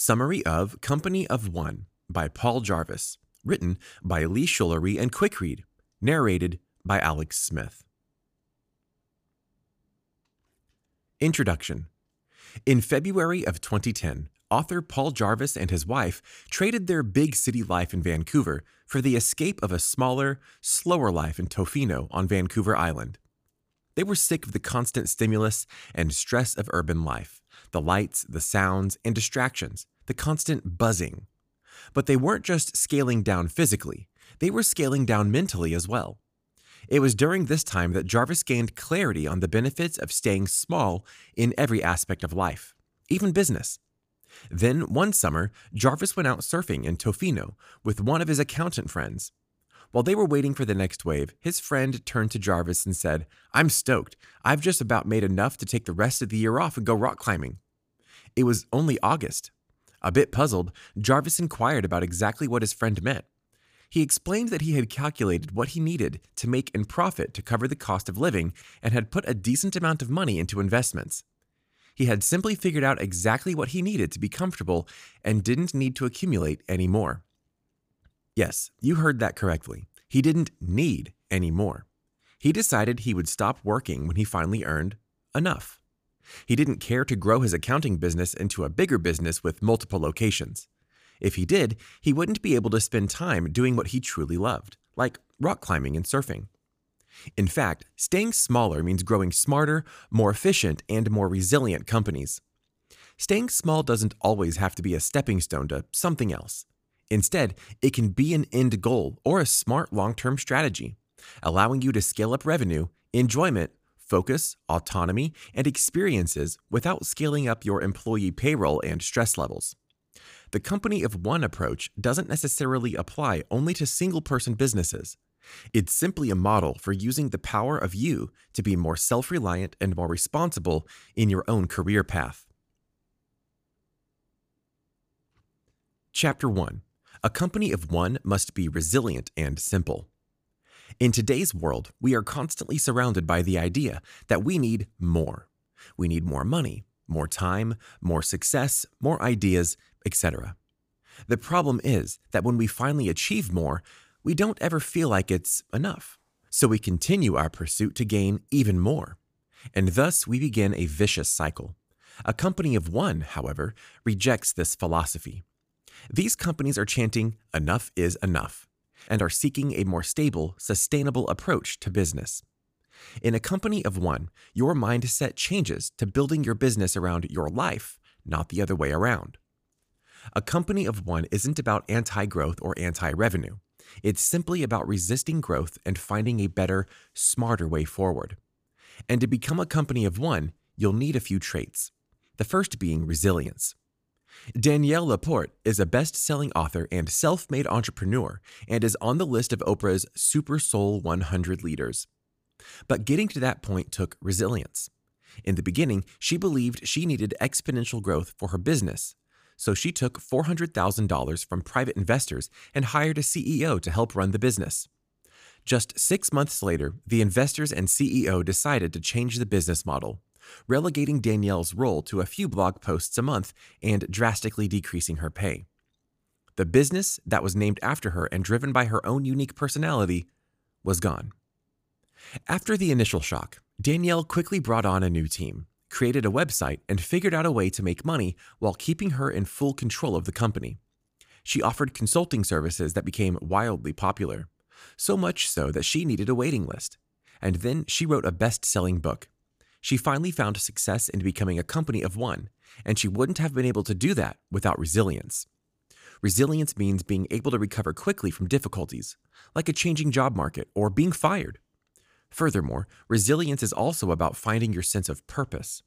Summary of Company of One by Paul Jarvis. Written by Lee Schulery and Quickread. Narrated by Alex Smith. Introduction In February of 2010, author Paul Jarvis and his wife traded their big city life in Vancouver for the escape of a smaller, slower life in Tofino on Vancouver Island. They were sick of the constant stimulus and stress of urban life the lights, the sounds, and distractions, the constant buzzing. But they weren't just scaling down physically, they were scaling down mentally as well. It was during this time that Jarvis gained clarity on the benefits of staying small in every aspect of life, even business. Then, one summer, Jarvis went out surfing in Tofino with one of his accountant friends. While they were waiting for the next wave, his friend turned to Jarvis and said, I'm stoked. I've just about made enough to take the rest of the year off and go rock climbing. It was only August. A bit puzzled, Jarvis inquired about exactly what his friend meant. He explained that he had calculated what he needed to make in profit to cover the cost of living and had put a decent amount of money into investments. He had simply figured out exactly what he needed to be comfortable and didn't need to accumulate any more. Yes, you heard that correctly. He didn't need any more. He decided he would stop working when he finally earned enough. He didn't care to grow his accounting business into a bigger business with multiple locations. If he did, he wouldn't be able to spend time doing what he truly loved, like rock climbing and surfing. In fact, staying smaller means growing smarter, more efficient, and more resilient companies. Staying small doesn't always have to be a stepping stone to something else. Instead, it can be an end goal or a smart long term strategy, allowing you to scale up revenue, enjoyment, focus, autonomy, and experiences without scaling up your employee payroll and stress levels. The company of one approach doesn't necessarily apply only to single person businesses. It's simply a model for using the power of you to be more self reliant and more responsible in your own career path. Chapter 1 a company of one must be resilient and simple. In today's world, we are constantly surrounded by the idea that we need more. We need more money, more time, more success, more ideas, etc. The problem is that when we finally achieve more, we don't ever feel like it's enough. So we continue our pursuit to gain even more. And thus we begin a vicious cycle. A company of one, however, rejects this philosophy. These companies are chanting, enough is enough, and are seeking a more stable, sustainable approach to business. In a company of one, your mindset changes to building your business around your life, not the other way around. A company of one isn't about anti growth or anti revenue. It's simply about resisting growth and finding a better, smarter way forward. And to become a company of one, you'll need a few traits. The first being resilience. Danielle Laporte is a best selling author and self made entrepreneur and is on the list of Oprah's Super Soul 100 leaders. But getting to that point took resilience. In the beginning, she believed she needed exponential growth for her business. So she took $400,000 from private investors and hired a CEO to help run the business. Just six months later, the investors and CEO decided to change the business model relegating Danielle's role to a few blog posts a month and drastically decreasing her pay. The business that was named after her and driven by her own unique personality was gone. After the initial shock, Danielle quickly brought on a new team, created a website, and figured out a way to make money while keeping her in full control of the company. She offered consulting services that became wildly popular, so much so that she needed a waiting list. And then she wrote a best selling book, she finally found success in becoming a company of one, and she wouldn't have been able to do that without resilience. Resilience means being able to recover quickly from difficulties, like a changing job market or being fired. Furthermore, resilience is also about finding your sense of purpose.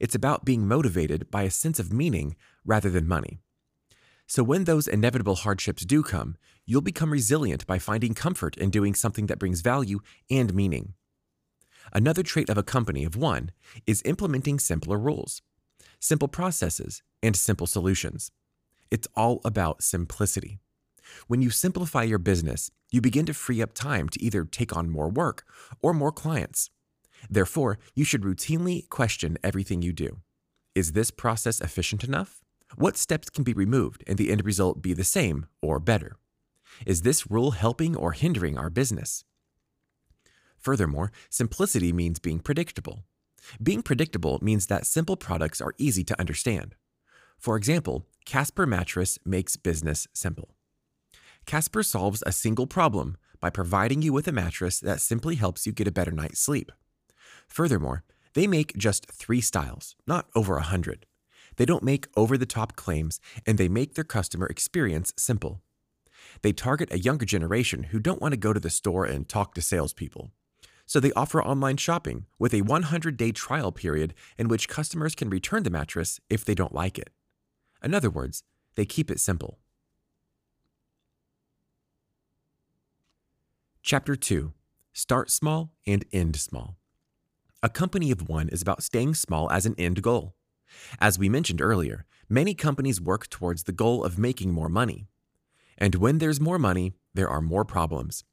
It's about being motivated by a sense of meaning rather than money. So, when those inevitable hardships do come, you'll become resilient by finding comfort in doing something that brings value and meaning. Another trait of a company of one is implementing simpler rules, simple processes, and simple solutions. It's all about simplicity. When you simplify your business, you begin to free up time to either take on more work or more clients. Therefore, you should routinely question everything you do. Is this process efficient enough? What steps can be removed and the end result be the same or better? Is this rule helping or hindering our business? Furthermore, simplicity means being predictable. Being predictable means that simple products are easy to understand. For example, Casper Mattress makes business simple. Casper solves a single problem by providing you with a mattress that simply helps you get a better night's sleep. Furthermore, they make just three styles, not over a hundred. They don't make over the top claims, and they make their customer experience simple. They target a younger generation who don't want to go to the store and talk to salespeople. So they offer online shopping with a 100 day trial period in which customers can return the mattress if they don't like it. In other words, they keep it simple. Chapter 2 Start Small and End Small. A company of one is about staying small as an end goal. As we mentioned earlier, many companies work towards the goal of making more money. And when there's more money, there are more problems.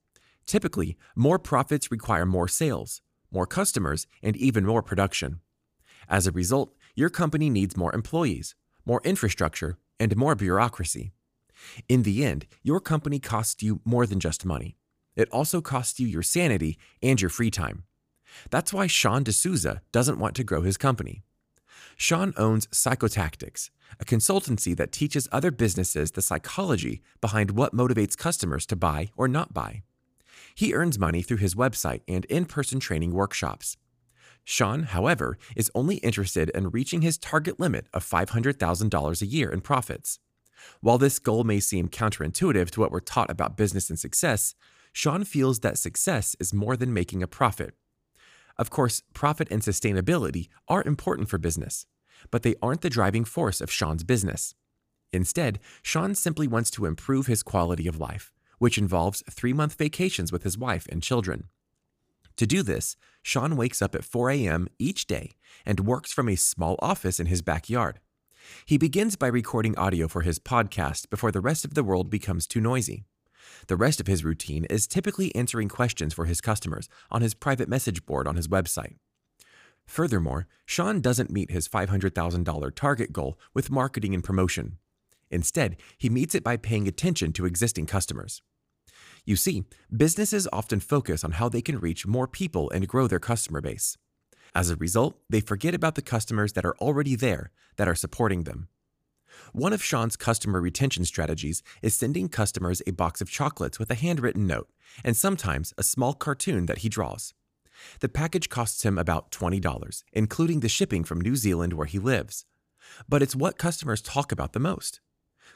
Typically, more profits require more sales, more customers, and even more production. As a result, your company needs more employees, more infrastructure, and more bureaucracy. In the end, your company costs you more than just money. It also costs you your sanity and your free time. That's why Sean D'Souza doesn't want to grow his company. Sean owns Psychotactics, a consultancy that teaches other businesses the psychology behind what motivates customers to buy or not buy. He earns money through his website and in person training workshops. Sean, however, is only interested in reaching his target limit of $500,000 a year in profits. While this goal may seem counterintuitive to what we're taught about business and success, Sean feels that success is more than making a profit. Of course, profit and sustainability are important for business, but they aren't the driving force of Sean's business. Instead, Sean simply wants to improve his quality of life, which involves three month vacations with his wife and children. To do this, Sean wakes up at 4 a.m. each day and works from a small office in his backyard. He begins by recording audio for his podcast before the rest of the world becomes too noisy. The rest of his routine is typically answering questions for his customers on his private message board on his website. Furthermore, Sean doesn't meet his $500,000 target goal with marketing and promotion. Instead, he meets it by paying attention to existing customers. You see, businesses often focus on how they can reach more people and grow their customer base. As a result, they forget about the customers that are already there that are supporting them. One of Sean's customer retention strategies is sending customers a box of chocolates with a handwritten note and sometimes a small cartoon that he draws. The package costs him about $20, including the shipping from New Zealand where he lives. But it's what customers talk about the most.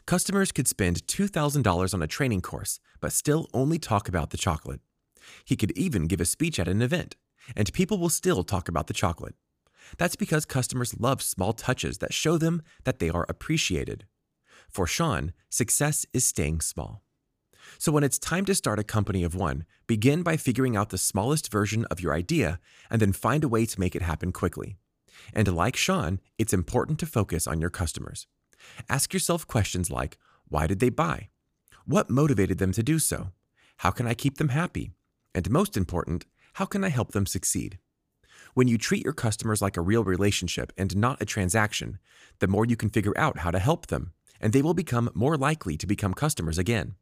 Customers could spend $2,000 on a training course, but still only talk about the chocolate. He could even give a speech at an event, and people will still talk about the chocolate. That's because customers love small touches that show them that they are appreciated. For Sean, success is staying small. So when it's time to start a company of one, begin by figuring out the smallest version of your idea and then find a way to make it happen quickly. And like Sean, it's important to focus on your customers. Ask yourself questions like why did they buy? What motivated them to do so? How can I keep them happy? And most important, how can I help them succeed? When you treat your customers like a real relationship and not a transaction, the more you can figure out how to help them, and they will become more likely to become customers again.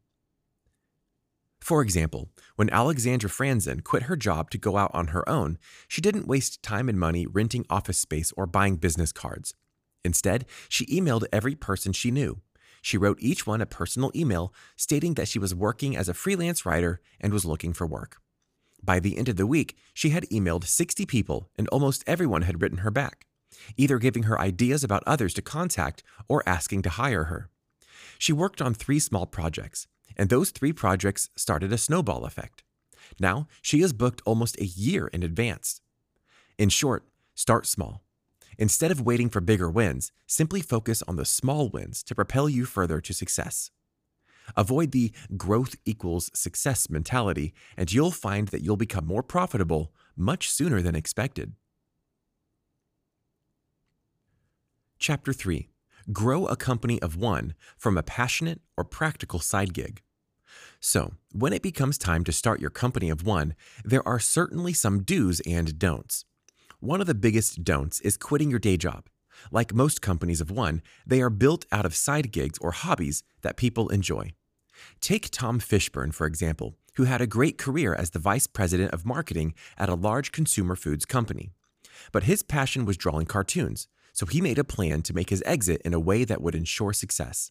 For example, when Alexandra Franzen quit her job to go out on her own, she didn't waste time and money renting office space or buying business cards. Instead, she emailed every person she knew. She wrote each one a personal email stating that she was working as a freelance writer and was looking for work. By the end of the week, she had emailed 60 people and almost everyone had written her back, either giving her ideas about others to contact or asking to hire her. She worked on three small projects, and those three projects started a snowball effect. Now, she is booked almost a year in advance. In short, start small. Instead of waiting for bigger wins, simply focus on the small wins to propel you further to success. Avoid the growth equals success mentality, and you'll find that you'll become more profitable much sooner than expected. Chapter 3 Grow a company of one from a passionate or practical side gig. So, when it becomes time to start your company of one, there are certainly some do's and don'ts. One of the biggest don'ts is quitting your day job. Like most companies of one, they are built out of side gigs or hobbies that people enjoy. Take Tom Fishburne, for example, who had a great career as the vice president of marketing at a large consumer foods company. But his passion was drawing cartoons, so he made a plan to make his exit in a way that would ensure success.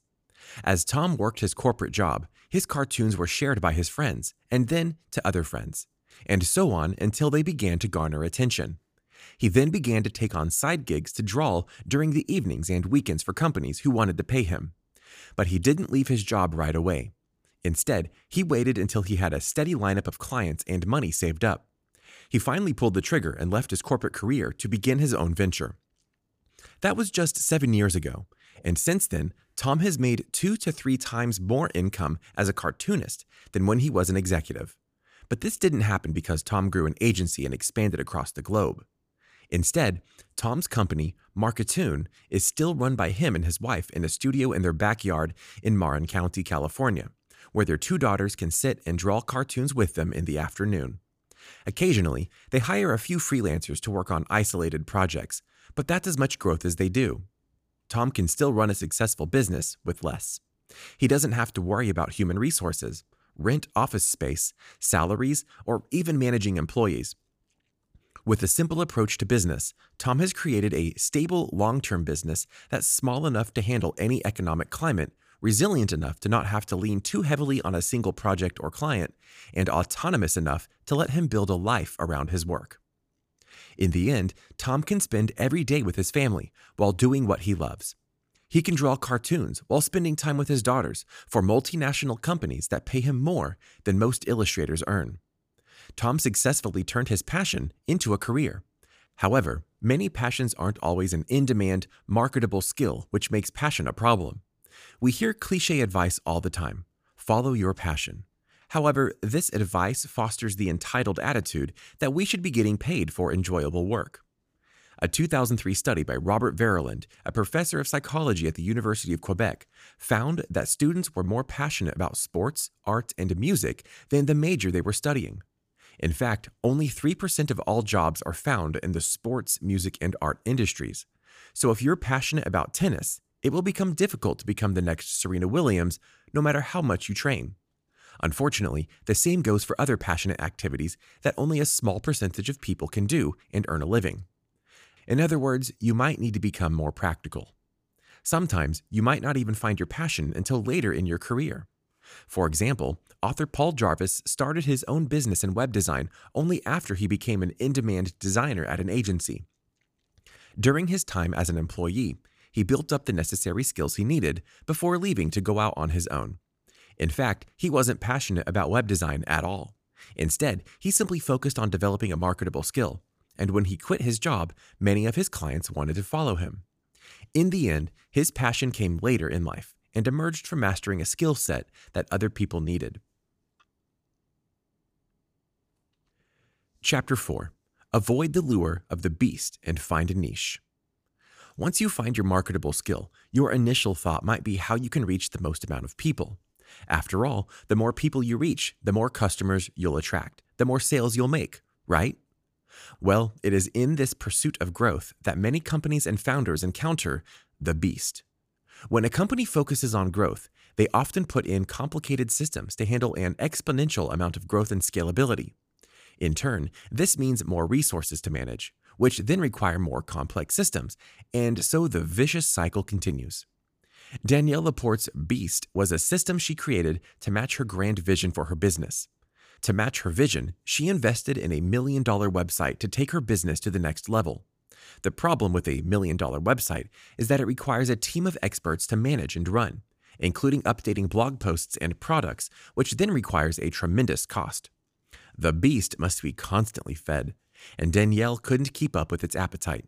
As Tom worked his corporate job, his cartoons were shared by his friends, and then to other friends, and so on until they began to garner attention. He then began to take on side gigs to draw during the evenings and weekends for companies who wanted to pay him. But he didn't leave his job right away. Instead, he waited until he had a steady lineup of clients and money saved up. He finally pulled the trigger and left his corporate career to begin his own venture. That was just seven years ago, and since then, Tom has made two to three times more income as a cartoonist than when he was an executive. But this didn't happen because Tom grew an agency and expanded across the globe. Instead, Tom's company, Markatoon, is still run by him and his wife in a studio in their backyard in Marin County, California, where their two daughters can sit and draw cartoons with them in the afternoon. Occasionally, they hire a few freelancers to work on isolated projects, but that's as much growth as they do. Tom can still run a successful business with less. He doesn't have to worry about human resources, rent office space, salaries, or even managing employees. With a simple approach to business, Tom has created a stable long term business that's small enough to handle any economic climate, resilient enough to not have to lean too heavily on a single project or client, and autonomous enough to let him build a life around his work. In the end, Tom can spend every day with his family while doing what he loves. He can draw cartoons while spending time with his daughters for multinational companies that pay him more than most illustrators earn. Tom successfully turned his passion into a career. However, many passions aren't always an in demand, marketable skill, which makes passion a problem. We hear cliche advice all the time follow your passion. However, this advice fosters the entitled attitude that we should be getting paid for enjoyable work. A 2003 study by Robert Vallerand, a professor of psychology at the University of Quebec, found that students were more passionate about sports, art, and music than the major they were studying. In fact, only 3% of all jobs are found in the sports, music, and art industries. So if you're passionate about tennis, it will become difficult to become the next Serena Williams no matter how much you train. Unfortunately, the same goes for other passionate activities that only a small percentage of people can do and earn a living. In other words, you might need to become more practical. Sometimes you might not even find your passion until later in your career. For example, author Paul Jarvis started his own business in web design only after he became an in demand designer at an agency. During his time as an employee, he built up the necessary skills he needed before leaving to go out on his own. In fact, he wasn't passionate about web design at all. Instead, he simply focused on developing a marketable skill, and when he quit his job, many of his clients wanted to follow him. In the end, his passion came later in life and emerged from mastering a skill set that other people needed. Chapter 4 Avoid the lure of the beast and find a niche. Once you find your marketable skill, your initial thought might be how you can reach the most amount of people. After all, the more people you reach, the more customers you'll attract, the more sales you'll make, right? Well, it is in this pursuit of growth that many companies and founders encounter the beast. When a company focuses on growth, they often put in complicated systems to handle an exponential amount of growth and scalability. In turn, this means more resources to manage, which then require more complex systems, and so the vicious cycle continues. Danielle Laporte's Beast was a system she created to match her grand vision for her business. To match her vision, she invested in a million dollar website to take her business to the next level. The problem with a million dollar website is that it requires a team of experts to manage and run, including updating blog posts and products, which then requires a tremendous cost. The beast must be constantly fed, and Danielle couldn't keep up with its appetite.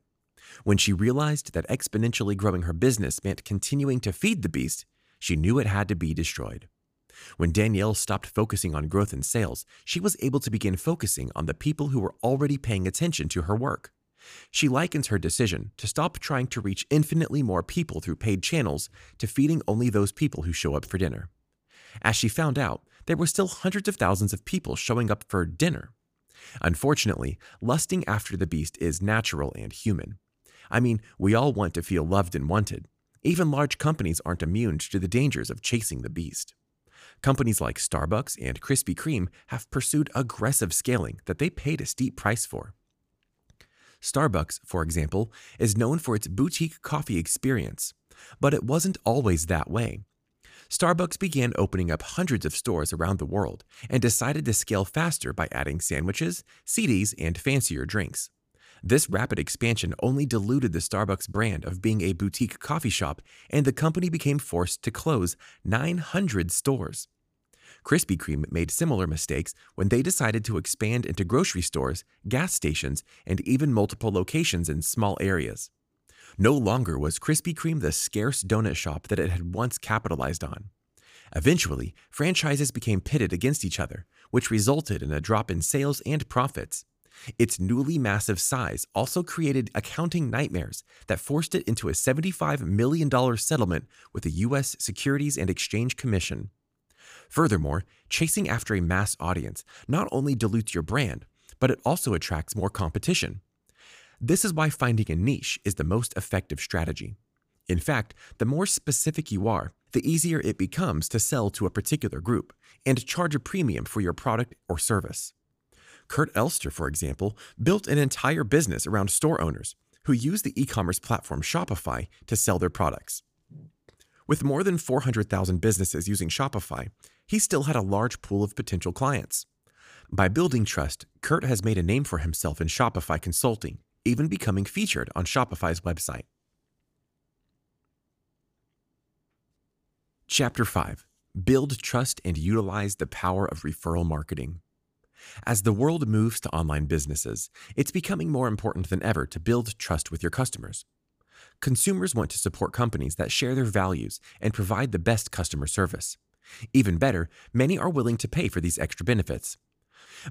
When she realized that exponentially growing her business meant continuing to feed the beast, she knew it had to be destroyed. When Danielle stopped focusing on growth and sales, she was able to begin focusing on the people who were already paying attention to her work. She likens her decision to stop trying to reach infinitely more people through paid channels to feeding only those people who show up for dinner. As she found out, there were still hundreds of thousands of people showing up for dinner. Unfortunately, lusting after the beast is natural and human. I mean, we all want to feel loved and wanted. Even large companies aren't immune to the dangers of chasing the beast. Companies like Starbucks and Krispy Kreme have pursued aggressive scaling that they paid a steep price for. Starbucks, for example, is known for its boutique coffee experience, but it wasn't always that way. Starbucks began opening up hundreds of stores around the world and decided to scale faster by adding sandwiches, CDs, and fancier drinks. This rapid expansion only diluted the Starbucks brand of being a boutique coffee shop, and the company became forced to close 900 stores. Krispy Kreme made similar mistakes when they decided to expand into grocery stores, gas stations, and even multiple locations in small areas. No longer was Krispy Kreme the scarce donut shop that it had once capitalized on. Eventually, franchises became pitted against each other, which resulted in a drop in sales and profits. Its newly massive size also created accounting nightmares that forced it into a $75 million settlement with the U.S. Securities and Exchange Commission. Furthermore, chasing after a mass audience not only dilutes your brand, but it also attracts more competition. This is why finding a niche is the most effective strategy. In fact, the more specific you are, the easier it becomes to sell to a particular group and charge a premium for your product or service. Kurt Elster, for example, built an entire business around store owners who use the e commerce platform Shopify to sell their products. With more than 400,000 businesses using Shopify, he still had a large pool of potential clients. By building trust, Kurt has made a name for himself in Shopify consulting, even becoming featured on Shopify's website. Chapter 5 Build Trust and Utilize the Power of Referral Marketing. As the world moves to online businesses, it's becoming more important than ever to build trust with your customers. Consumers want to support companies that share their values and provide the best customer service. Even better, many are willing to pay for these extra benefits.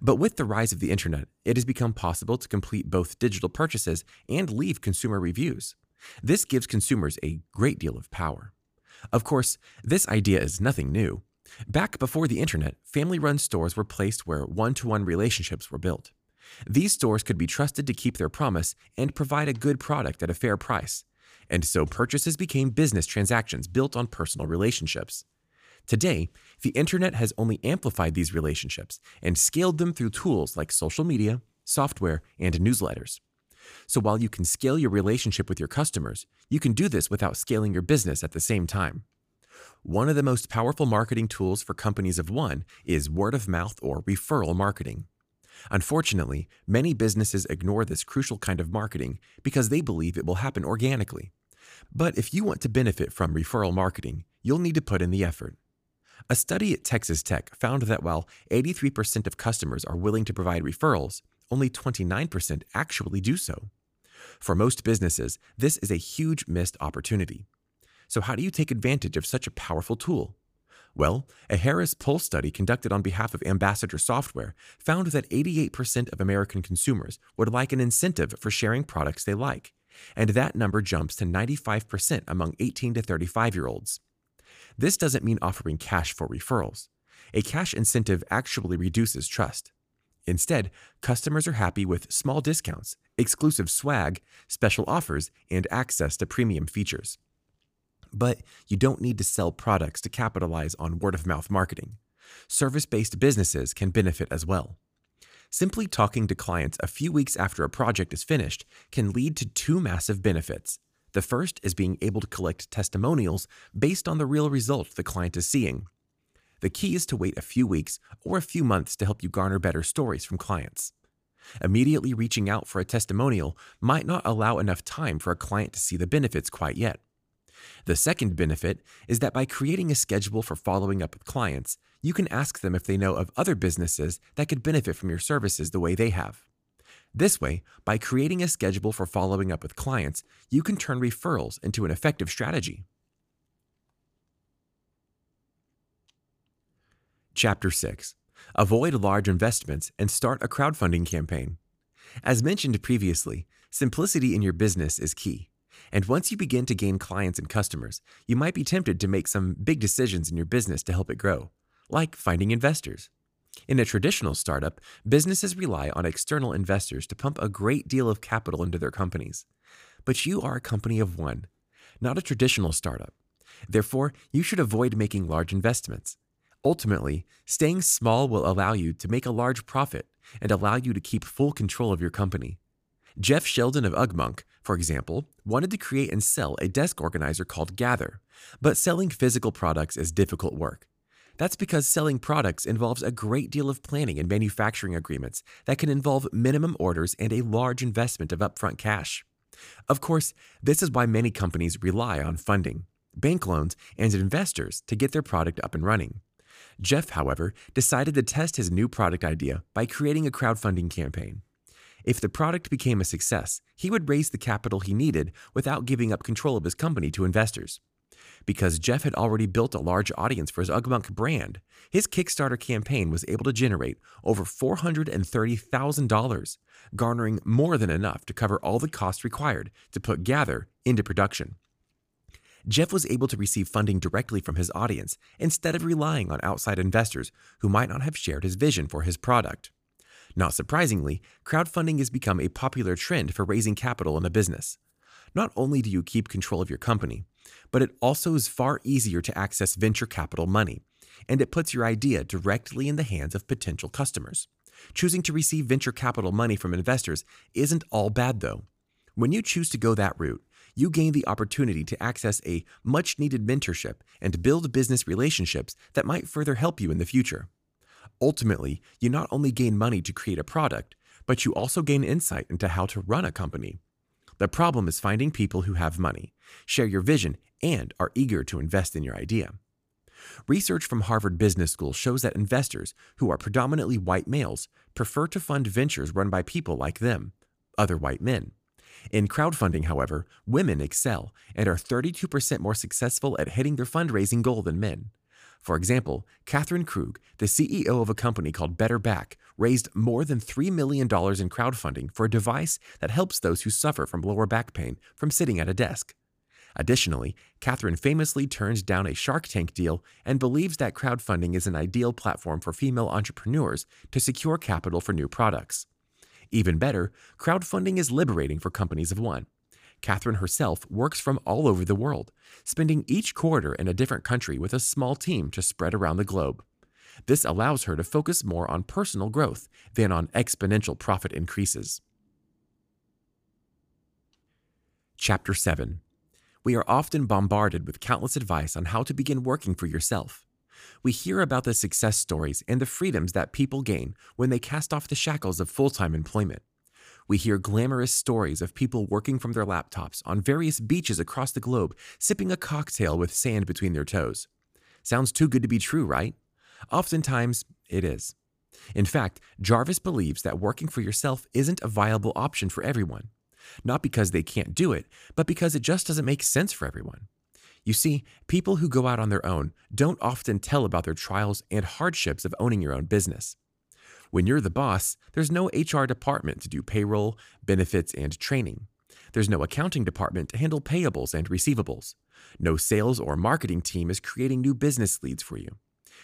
But with the rise of the internet, it has become possible to complete both digital purchases and leave consumer reviews. This gives consumers a great deal of power. Of course, this idea is nothing new. Back before the internet, family run stores were placed where one to one relationships were built. These stores could be trusted to keep their promise and provide a good product at a fair price. And so purchases became business transactions built on personal relationships. Today, the internet has only amplified these relationships and scaled them through tools like social media, software, and newsletters. So while you can scale your relationship with your customers, you can do this without scaling your business at the same time. One of the most powerful marketing tools for companies of one is word of mouth or referral marketing. Unfortunately, many businesses ignore this crucial kind of marketing because they believe it will happen organically. But if you want to benefit from referral marketing, you'll need to put in the effort. A study at Texas Tech found that while 83% of customers are willing to provide referrals, only 29% actually do so. For most businesses, this is a huge missed opportunity. So, how do you take advantage of such a powerful tool? Well, a Harris Poll study conducted on behalf of Ambassador Software found that 88% of American consumers would like an incentive for sharing products they like, and that number jumps to 95% among 18 to 35 year olds. This doesn't mean offering cash for referrals. A cash incentive actually reduces trust. Instead, customers are happy with small discounts, exclusive swag, special offers, and access to premium features. But you don't need to sell products to capitalize on word of mouth marketing. Service based businesses can benefit as well. Simply talking to clients a few weeks after a project is finished can lead to two massive benefits. The first is being able to collect testimonials based on the real result the client is seeing. The key is to wait a few weeks or a few months to help you garner better stories from clients. Immediately reaching out for a testimonial might not allow enough time for a client to see the benefits quite yet. The second benefit is that by creating a schedule for following up with clients, you can ask them if they know of other businesses that could benefit from your services the way they have. This way, by creating a schedule for following up with clients, you can turn referrals into an effective strategy. Chapter 6 Avoid large investments and start a crowdfunding campaign. As mentioned previously, simplicity in your business is key. And once you begin to gain clients and customers, you might be tempted to make some big decisions in your business to help it grow, like finding investors. In a traditional startup, businesses rely on external investors to pump a great deal of capital into their companies. but you are a company of one, not a traditional startup. Therefore, you should avoid making large investments. Ultimately, staying small will allow you to make a large profit and allow you to keep full control of your company. Jeff Sheldon of Ugmonk, for example, wanted to create and sell a desk organizer called Gather, but selling physical products is difficult work. That's because selling products involves a great deal of planning and manufacturing agreements that can involve minimum orders and a large investment of upfront cash. Of course, this is why many companies rely on funding, bank loans, and investors to get their product up and running. Jeff, however, decided to test his new product idea by creating a crowdfunding campaign. If the product became a success, he would raise the capital he needed without giving up control of his company to investors. Because Jeff had already built a large audience for his Ugmonk brand, his Kickstarter campaign was able to generate over $430,000, garnering more than enough to cover all the costs required to put Gather into production. Jeff was able to receive funding directly from his audience instead of relying on outside investors who might not have shared his vision for his product. Not surprisingly, crowdfunding has become a popular trend for raising capital in a business. Not only do you keep control of your company, but it also is far easier to access venture capital money, and it puts your idea directly in the hands of potential customers. Choosing to receive venture capital money from investors isn't all bad, though. When you choose to go that route, you gain the opportunity to access a much needed mentorship and build business relationships that might further help you in the future. Ultimately, you not only gain money to create a product, but you also gain insight into how to run a company. The problem is finding people who have money, share your vision, and are eager to invest in your idea. Research from Harvard Business School shows that investors, who are predominantly white males, prefer to fund ventures run by people like them, other white men. In crowdfunding, however, women excel and are 32% more successful at hitting their fundraising goal than men. For example, Catherine Krug, the CEO of a company called Better Back, raised more than $3 million in crowdfunding for a device that helps those who suffer from lower back pain from sitting at a desk. Additionally, Catherine famously turned down a Shark Tank deal and believes that crowdfunding is an ideal platform for female entrepreneurs to secure capital for new products. Even better, crowdfunding is liberating for companies of one. Catherine herself works from all over the world, spending each quarter in a different country with a small team to spread around the globe. This allows her to focus more on personal growth than on exponential profit increases. Chapter 7 We are often bombarded with countless advice on how to begin working for yourself. We hear about the success stories and the freedoms that people gain when they cast off the shackles of full time employment. We hear glamorous stories of people working from their laptops on various beaches across the globe, sipping a cocktail with sand between their toes. Sounds too good to be true, right? Oftentimes, it is. In fact, Jarvis believes that working for yourself isn't a viable option for everyone. Not because they can't do it, but because it just doesn't make sense for everyone. You see, people who go out on their own don't often tell about their trials and hardships of owning your own business. When you're the boss, there's no HR department to do payroll, benefits, and training. There's no accounting department to handle payables and receivables. No sales or marketing team is creating new business leads for you.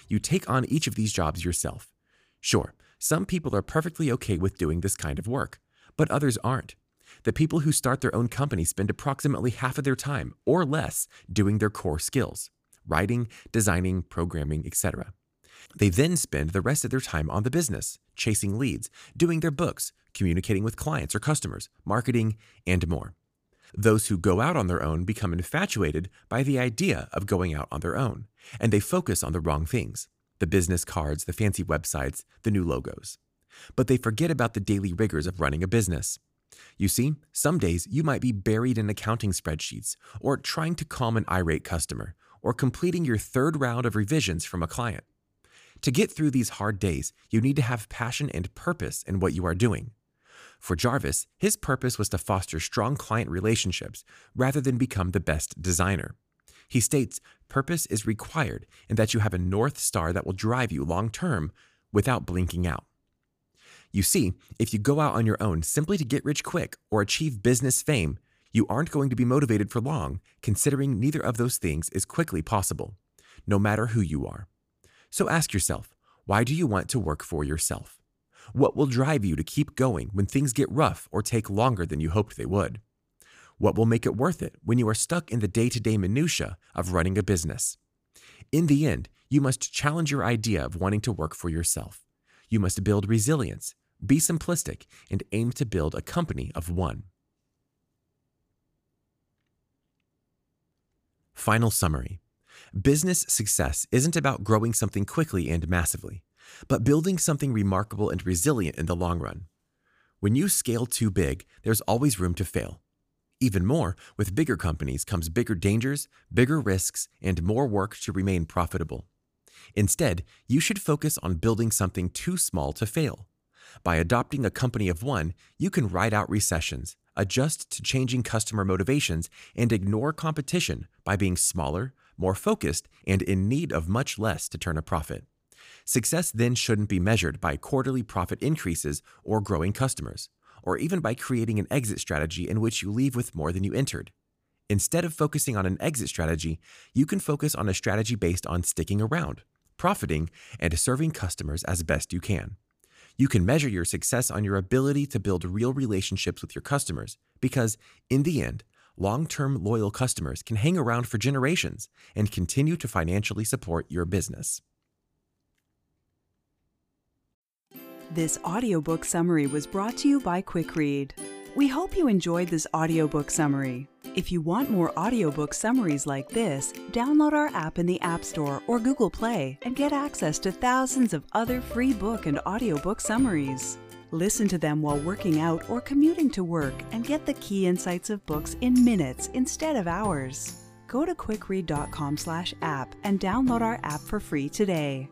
You take on each of these jobs yourself. Sure, some people are perfectly okay with doing this kind of work, but others aren't. The people who start their own company spend approximately half of their time or less doing their core skills writing, designing, programming, etc. They then spend the rest of their time on the business, chasing leads, doing their books, communicating with clients or customers, marketing, and more. Those who go out on their own become infatuated by the idea of going out on their own, and they focus on the wrong things the business cards, the fancy websites, the new logos. But they forget about the daily rigors of running a business. You see, some days you might be buried in accounting spreadsheets, or trying to calm an irate customer, or completing your third round of revisions from a client. To get through these hard days, you need to have passion and purpose in what you are doing. For Jarvis, his purpose was to foster strong client relationships rather than become the best designer. He states purpose is required and that you have a North Star that will drive you long term without blinking out. You see, if you go out on your own simply to get rich quick or achieve business fame, you aren't going to be motivated for long, considering neither of those things is quickly possible, no matter who you are. So ask yourself why do you want to work for yourself? What will drive you to keep going when things get rough or take longer than you hoped they would? What will make it worth it when you are stuck in the day to day minutiae of running a business? In the end, you must challenge your idea of wanting to work for yourself. You must build resilience, be simplistic, and aim to build a company of one. Final summary Business success isn't about growing something quickly and massively, but building something remarkable and resilient in the long run. When you scale too big, there's always room to fail. Even more, with bigger companies comes bigger dangers, bigger risks, and more work to remain profitable. Instead, you should focus on building something too small to fail. By adopting a company of one, you can ride out recessions, adjust to changing customer motivations, and ignore competition by being smaller, more focused, and in need of much less to turn a profit. Success then shouldn't be measured by quarterly profit increases or growing customers, or even by creating an exit strategy in which you leave with more than you entered. Instead of focusing on an exit strategy, you can focus on a strategy based on sticking around, profiting, and serving customers as best you can. You can measure your success on your ability to build real relationships with your customers because, in the end, long term loyal customers can hang around for generations and continue to financially support your business. This audiobook summary was brought to you by QuickRead. We hope you enjoyed this audiobook summary. If you want more audiobook summaries like this, download our app in the App Store or Google Play and get access to thousands of other free book and audiobook summaries. Listen to them while working out or commuting to work and get the key insights of books in minutes instead of hours. Go to quickread.com/app and download our app for free today.